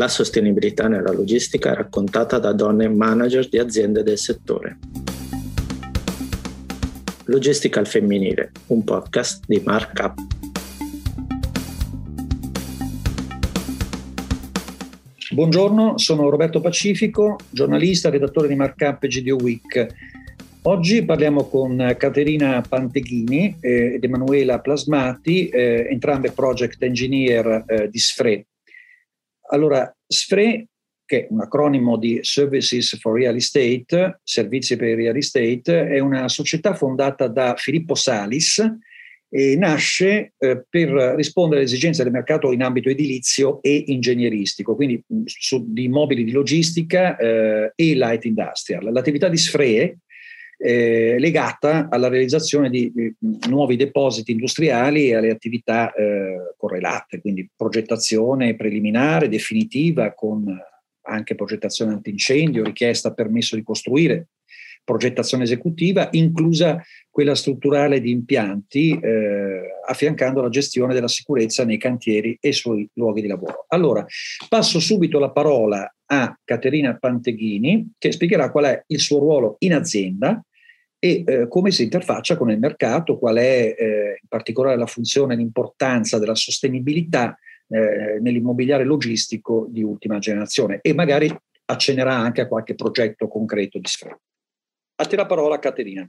La sostenibilità nella logistica è raccontata da donne manager di aziende del settore. Logistica al femminile, un podcast di Markup. Buongiorno, sono Roberto Pacifico, giornalista, redattore di Markup GDO Week. Oggi parliamo con Caterina Panteghini eh, ed Emanuela Plasmati, eh, entrambe project engineer eh, di SFRE. Allora, SFRE, che è un acronimo di Services for Real Estate, Servizi per Real Estate, è una società fondata da Filippo Salis e nasce eh, per rispondere alle esigenze del mercato in ambito edilizio e ingegneristico, quindi su, di immobili di logistica eh, e light industrial. L'attività di SFRE eh, legata alla realizzazione di, nuovi depositi industriali e alle attività eh, correlate, quindi progettazione preliminare, definitiva, con anche progettazione antincendio, richiesta permesso di costruire, progettazione esecutiva, inclusa quella strutturale di impianti, eh, affiancando la gestione della sicurezza nei cantieri e sui luoghi di lavoro. Allora, passo subito la parola a Caterina Panteghini, che spiegherà qual è il suo ruolo in azienda e eh, come si interfaccia con il mercato, qual è eh, in particolare la funzione e l'importanza della sostenibilità eh, nell'immobiliare logistico di ultima generazione e magari accennerà anche a qualche progetto concreto di sfera. A te la parola Caterina.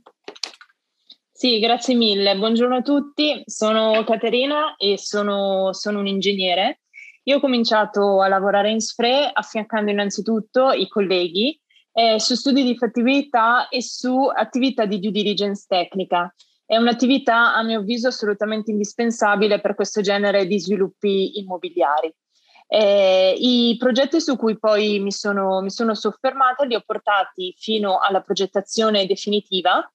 Sì, grazie mille. Buongiorno a tutti, sono Caterina e sono, sono un ingegnere. Io ho cominciato a lavorare in SFRE affiancando innanzitutto i colleghi eh, su studi di fattibilità e su attività di due diligence tecnica. È un'attività, a mio avviso, assolutamente indispensabile per questo genere di sviluppi immobiliari. Eh, I progetti su cui poi mi sono, mi sono soffermata li ho portati fino alla progettazione definitiva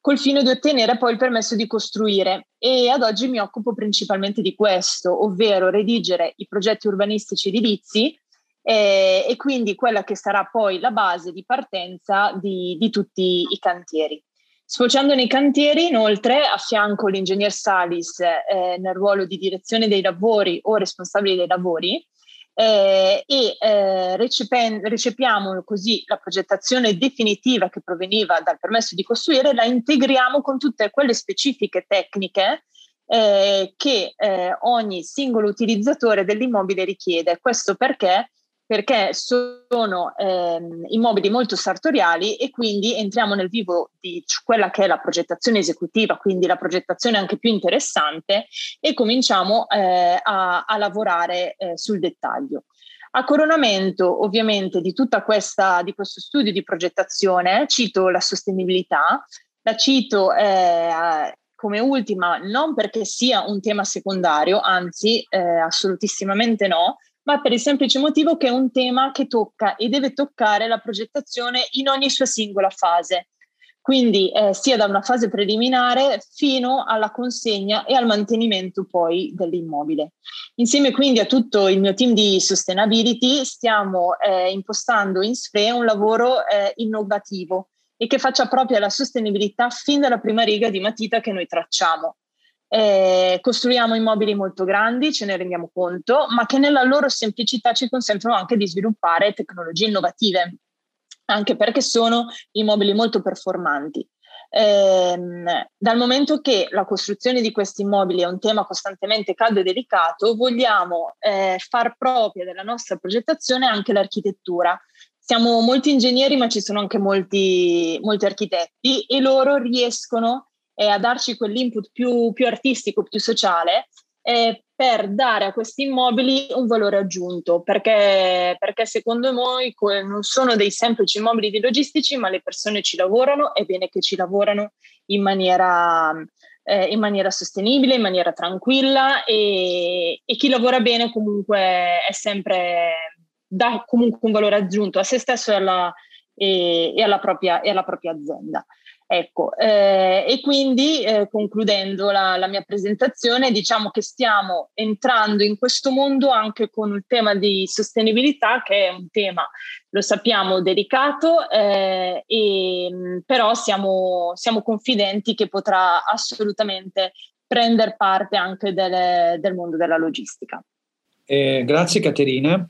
col fine di ottenere poi il permesso di costruire e ad oggi mi occupo principalmente di questo, ovvero redigere i progetti urbanistici edilizi eh, e quindi quella che sarà poi la base di partenza di, di tutti i cantieri. Sfociando nei cantieri, inoltre, affianco l'ingegner Salis eh, nel ruolo di direzione dei lavori o responsabile dei lavori eh, e eh, recepen- recepiamo così la progettazione definitiva che proveniva dal permesso di costruire, la integriamo con tutte quelle specifiche tecniche eh, che eh, ogni singolo utilizzatore dell'immobile richiede. Questo perché perché sono ehm, immobili molto sartoriali e quindi entriamo nel vivo di quella che è la progettazione esecutiva, quindi la progettazione anche più interessante e cominciamo eh, a, a, lavorare eh, sul dettaglio. A coronamento ovviamente di di questo studio di progettazione, cito la sostenibilità, la cito eh, come ultima non perché sia un tema secondario, anzi eh, assolutissimamente no, ma per il semplice motivo che è un tema che tocca e deve toccare la progettazione in ogni sua singola fase. Quindi eh, sia da una fase preliminare fino alla consegna e al mantenimento poi dell'immobile. Insieme quindi a tutto il mio team di sustainability stiamo eh, impostando in SFRE un lavoro eh, innovativo e che faccia proprio la sostenibilità fin dalla prima riga di matita che noi tracciamo. Eh, costruiamo immobili molto grandi, ce ne rendiamo conto, ma che nella loro semplicità ci consentono anche di sviluppare tecnologie innovative, anche perché sono immobili molto performanti. Eh, dal momento che la costruzione di questi immobili è un tema costantemente caldo e delicato, vogliamo eh, far propria della nostra progettazione anche l'architettura. Siamo molti ingegneri, ma ci sono anche molti, molti architetti e loro riescono e a darci quell'input più, più artistico, più sociale, eh, per dare a questi immobili un valore aggiunto, perché, perché secondo noi non sono dei semplici immobili di logistici, ma le persone ci lavorano, è bene che ci lavorano in maniera, eh, in maniera sostenibile, in maniera tranquilla e, e, chi lavora bene comunque è sempre, dà comunque un valore aggiunto a se stesso e alla, e, e alla, propria, e alla propria azienda. Ecco, eh, e quindi eh, concludendo la, la, mia presentazione, diciamo che stiamo entrando in questo mondo anche con il tema di sostenibilità, che è un tema, lo sappiamo, delicato, eh, e, però siamo, siamo, confidenti che potrà assolutamente prendere parte anche delle, del mondo della logistica. Eh, grazie Caterina.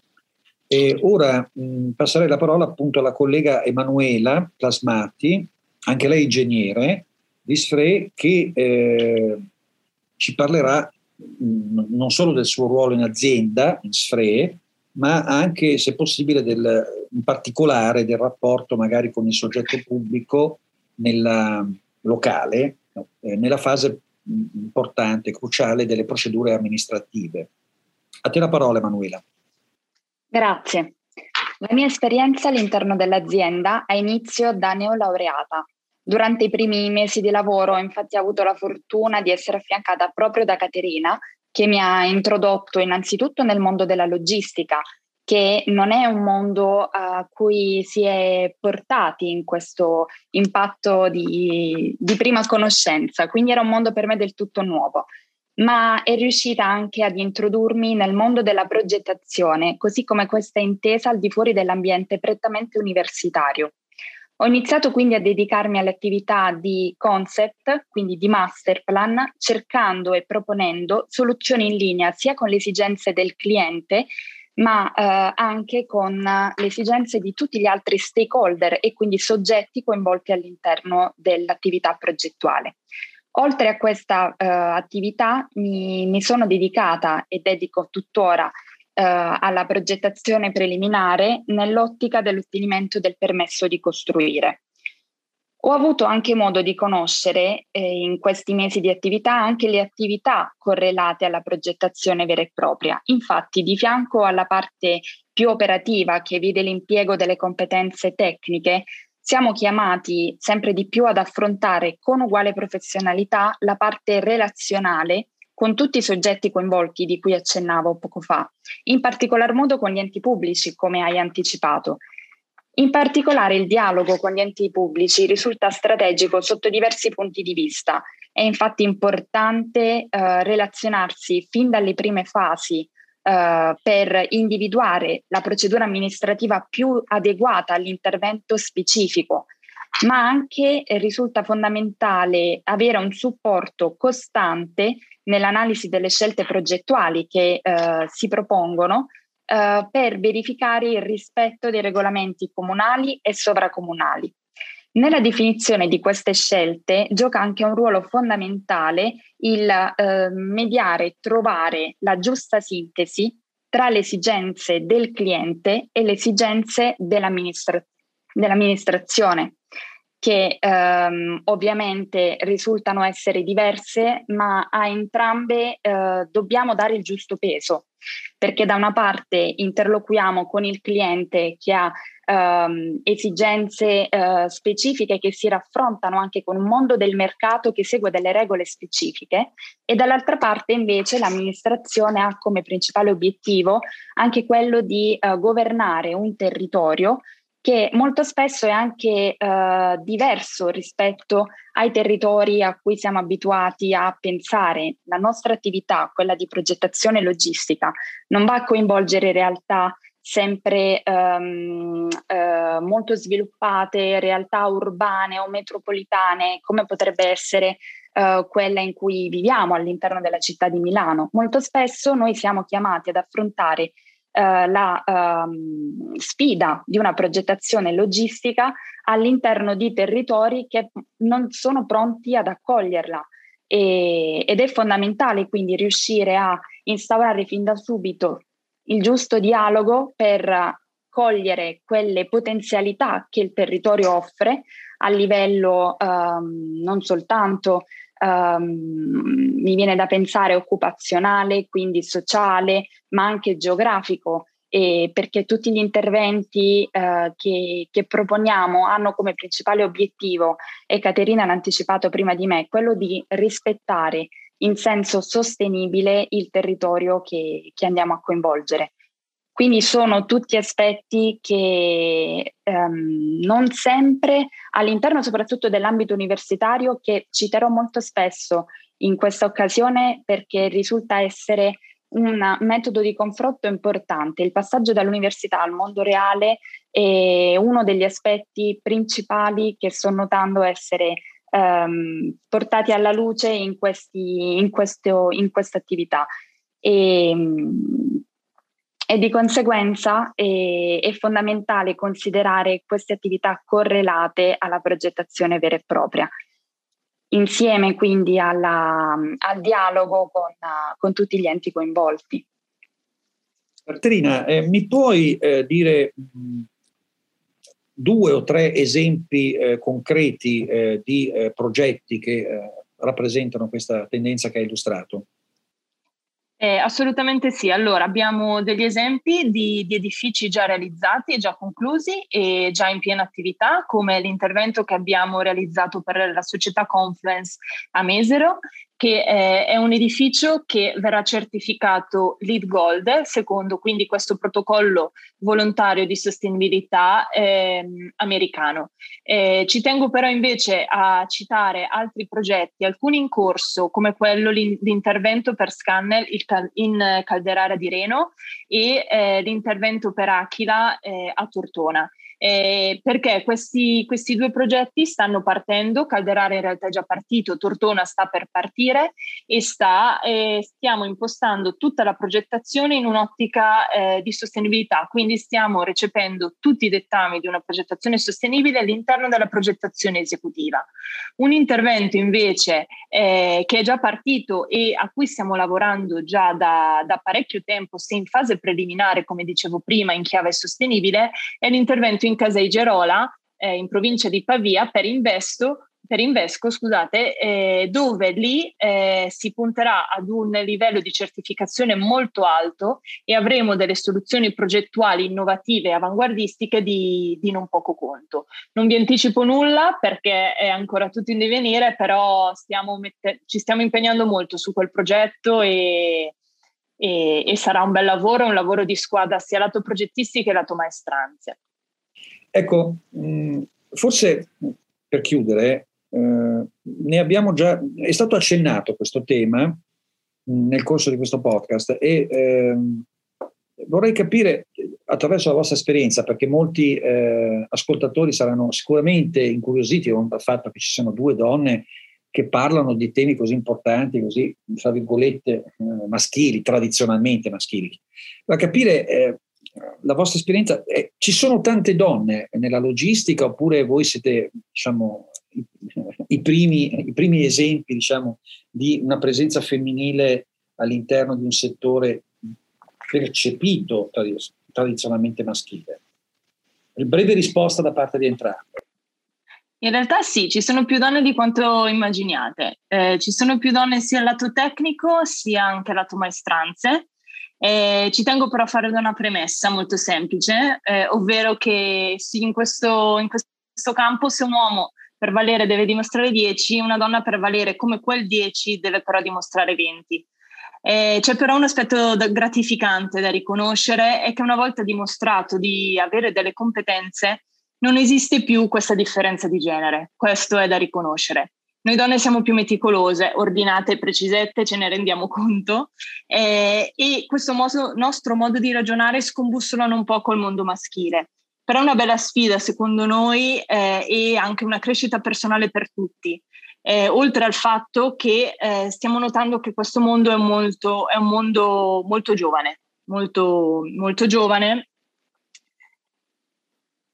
E ora mh, passerei la parola appunto alla collega Emanuela Plasmati, anche lei ingegnere di SFRE, che eh, ci parlerà mh, non solo del suo ruolo in azienda, in SFRE, ma anche, se possibile, del, in particolare del rapporto magari con il soggetto pubblico nella, locale, eh, nella fase importante, cruciale delle procedure amministrative. A te la parola, Emanuela. Grazie. La mia esperienza all'interno dell'azienda ha inizio da neolaureata. Durante i primi mesi di lavoro ho infatti avuto la fortuna di essere affiancata proprio da Caterina, che mi ha introdotto innanzitutto nel mondo della logistica, che non è un mondo a cui si è portati in questo impatto di, di prima conoscenza, quindi era un mondo per me del tutto nuovo ma è riuscita anche ad introdurmi nel mondo della progettazione, così come questa intesa al di fuori dell'ambiente prettamente universitario. Ho iniziato quindi a dedicarmi alle attività di concept, quindi di master plan, cercando e proponendo soluzioni in linea sia con le esigenze del cliente, ma eh, anche con le esigenze di tutti gli altri stakeholder e quindi soggetti coinvolti all'interno dell'attività progettuale. Oltre a questa uh, attività mi, mi, sono dedicata e dedico tuttora alla progettazione preliminare nell'ottica dell'ottenimento del permesso di costruire. Ho avuto anche modo di conoscere eh, in questi mesi di attività anche le attività correlate alla progettazione vera e propria. Infatti, di fianco alla parte più operativa che vede l'impiego delle competenze tecniche, siamo chiamati sempre di più ad affrontare con uguale professionalità la parte relazionale con tutti i soggetti coinvolti di cui accennavo poco fa, in particolar modo con gli enti pubblici, come hai anticipato. In particolare il dialogo con gli enti pubblici risulta strategico sotto diversi punti di vista. È infatti importante eh, relazionarsi fin dalle prime fasi eh, per individuare la procedura amministrativa più adeguata all'intervento specifico, ma anche risulta fondamentale avere un supporto costante nell'analisi delle scelte progettuali che eh, si propongono eh, per verificare il rispetto dei regolamenti comunali e sovracomunali. Nella definizione di queste scelte gioca anche un ruolo fondamentale il eh, mediare trovare la giusta sintesi tra le esigenze del cliente e le esigenze dell'amministra- dell'amministrazione, che ehm, ovviamente risultano essere diverse, ma a entrambe eh, dobbiamo dare il giusto peso, perché da una parte interloquiamo con il cliente che ha ehm, esigenze eh, specifiche che si raffrontano anche con un mondo del mercato che segue delle regole specifiche e dall'altra parte invece l'amministrazione ha come principale obiettivo anche quello di eh, governare un territorio che molto spesso è anche eh, diverso rispetto ai territori a cui siamo abituati a pensare. La nostra attività, quella di progettazione logistica, non va a coinvolgere realtà sempre um, uh, molto sviluppate, realtà urbane o metropolitane, come potrebbe essere uh, quella in cui viviamo all'interno della città di Milano. Molto spesso noi siamo chiamati ad affrontare uh, la um, sfida di una progettazione logistica all'interno di territori che non sono pronti ad accoglierla. E, ed è fondamentale quindi riuscire a instaurare fin da subito il giusto dialogo per cogliere quelle potenzialità che il territorio offre a livello um, non soltanto um, mi viene da pensare occupazionale, quindi sociale, ma anche geografico, e perché tutti gli interventi uh, che, che, proponiamo hanno come principale obiettivo, e Caterina l'ha anticipato prima di me, quello di rispettare in senso sostenibile il territorio che, che andiamo a coinvolgere. Quindi sono tutti aspetti che um, non sempre all'interno soprattutto dell'ambito universitario che citerò molto spesso in questa occasione perché risulta essere un metodo di confronto importante. Il passaggio dall'università al mondo reale è uno degli aspetti principali che sto notando essere ehm, portati alla luce in, questi, in, questo, in questa attività. E, e di conseguenza è, è, fondamentale considerare queste attività correlate alla progettazione vera e propria, insieme quindi alla, al dialogo con, con, tutti gli enti coinvolti. Caterina, eh, mi puoi eh, dire mh, due o tre esempi eh, concreti eh, di eh, progetti che eh, rappresentano questa tendenza che hai illustrato? Eh, assolutamente sì. Allora, abbiamo degli esempi di, di, edifici già realizzati già conclusi e già in piena attività, come l'intervento che abbiamo realizzato per la società Confluence a Mesero, che eh, è un edificio che verrà certificato LEED Gold, secondo quindi questo protocollo volontario di sostenibilità eh, americano. Eh, ci tengo però invece a citare altri progetti, alcuni in corso, come quello di intervento per Scannel in Calderara di Reno e eh, l'intervento per Aquila eh, a Tortona eh, perché questi, questi, due progetti stanno partendo, Calderare in realtà è già partito, Tortona sta per partire e sta, eh, stiamo impostando tutta la progettazione in un'ottica eh, di sostenibilità, quindi stiamo recependo tutti i dettami di una progettazione sostenibile all'interno della progettazione esecutiva. Un intervento invece eh, che è già partito e a cui stiamo lavorando già da, da parecchio tempo, se in fase preliminare, come dicevo prima, in chiave sostenibile, è l'intervento in Casei Gerola, eh, in provincia di Pavia, per Investo, per Invesco, scusate, eh, dove lì eh, si punterà ad un livello di certificazione molto alto e avremo delle soluzioni progettuali innovative e avanguardistiche di, di, non poco conto. Non vi anticipo nulla perché è ancora tutto in divenire, però stiamo mette- ci stiamo impegnando molto su quel progetto e, e, e sarà un bel lavoro, un lavoro di squadra sia lato progettistico che lato maestranze. Ecco, mh, forse per chiudere, eh, ne abbiamo già, è stato accennato questo tema mh, nel corso di questo podcast e eh, vorrei capire attraverso la vostra esperienza, perché molti eh, ascoltatori saranno sicuramente incuriositi dal fatto che ci siano due donne che parlano di temi così importanti, così, tra virgolette, eh, maschili, tradizionalmente maschili. Da capire eh, la vostra esperienza, eh, ci sono tante donne nella logistica oppure voi siete diciamo, i, i, primi, i primi, esempi diciamo, di una presenza femminile all'interno di un settore percepito tradizionalmente maschile? Breve risposta da parte di entrambi. In realtà sì, ci sono più donne di quanto immaginiate. Eh, ci sono più donne sia al lato tecnico sia anche al lato maestranze. Eh, ci tengo però a fare una premessa molto semplice, eh, ovvero che sì, in, questo, in questo campo se un uomo per valere deve dimostrare 10, una donna per valere come quel 10 deve però dimostrare 20. Eh, c'è però un aspetto da, gratificante da riconoscere, è che una volta dimostrato di avere delle competenze, non esiste più questa differenza di genere, questo è da riconoscere. Noi donne siamo più meticolose, ordinate e precisette, ce ne rendiamo conto, eh, e questo modo, nostro modo di ragionare scombussolano un po' col mondo maschile. Però è una bella sfida, secondo noi, eh, e anche una crescita personale per tutti. Eh, oltre al fatto che eh, stiamo notando che questo mondo è, molto, è un mondo molto giovane, molto, molto giovane.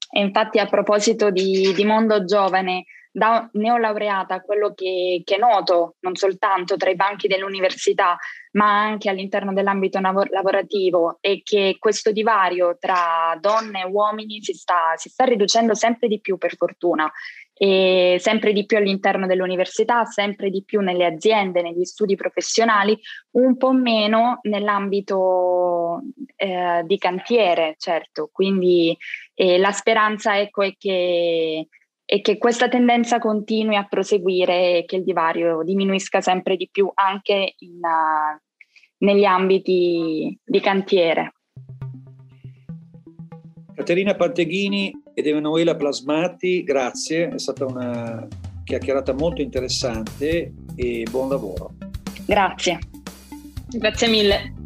E infatti a proposito di, di mondo giovane, da neolaureata quello che, che noto non soltanto tra i banchi dell'università, ma anche all'interno dell'ambito nav- lavorativo è che questo divario tra donne e uomini si sta, si sta riducendo sempre di più, per fortuna, e sempre di più all'interno dell'università, sempre di più nelle aziende, negli studi professionali, un po' meno nell'ambito eh, di cantiere, certo. Quindi eh, la speranza ecco, è che e che questa tendenza continui a proseguire e che il divario diminuisca sempre di più anche in, uh, negli ambiti di cantiere. Caterina Panteghini ed Emanuela Plasmati, grazie, è stata una chiacchierata molto interessante e buon lavoro. Grazie. Grazie mille.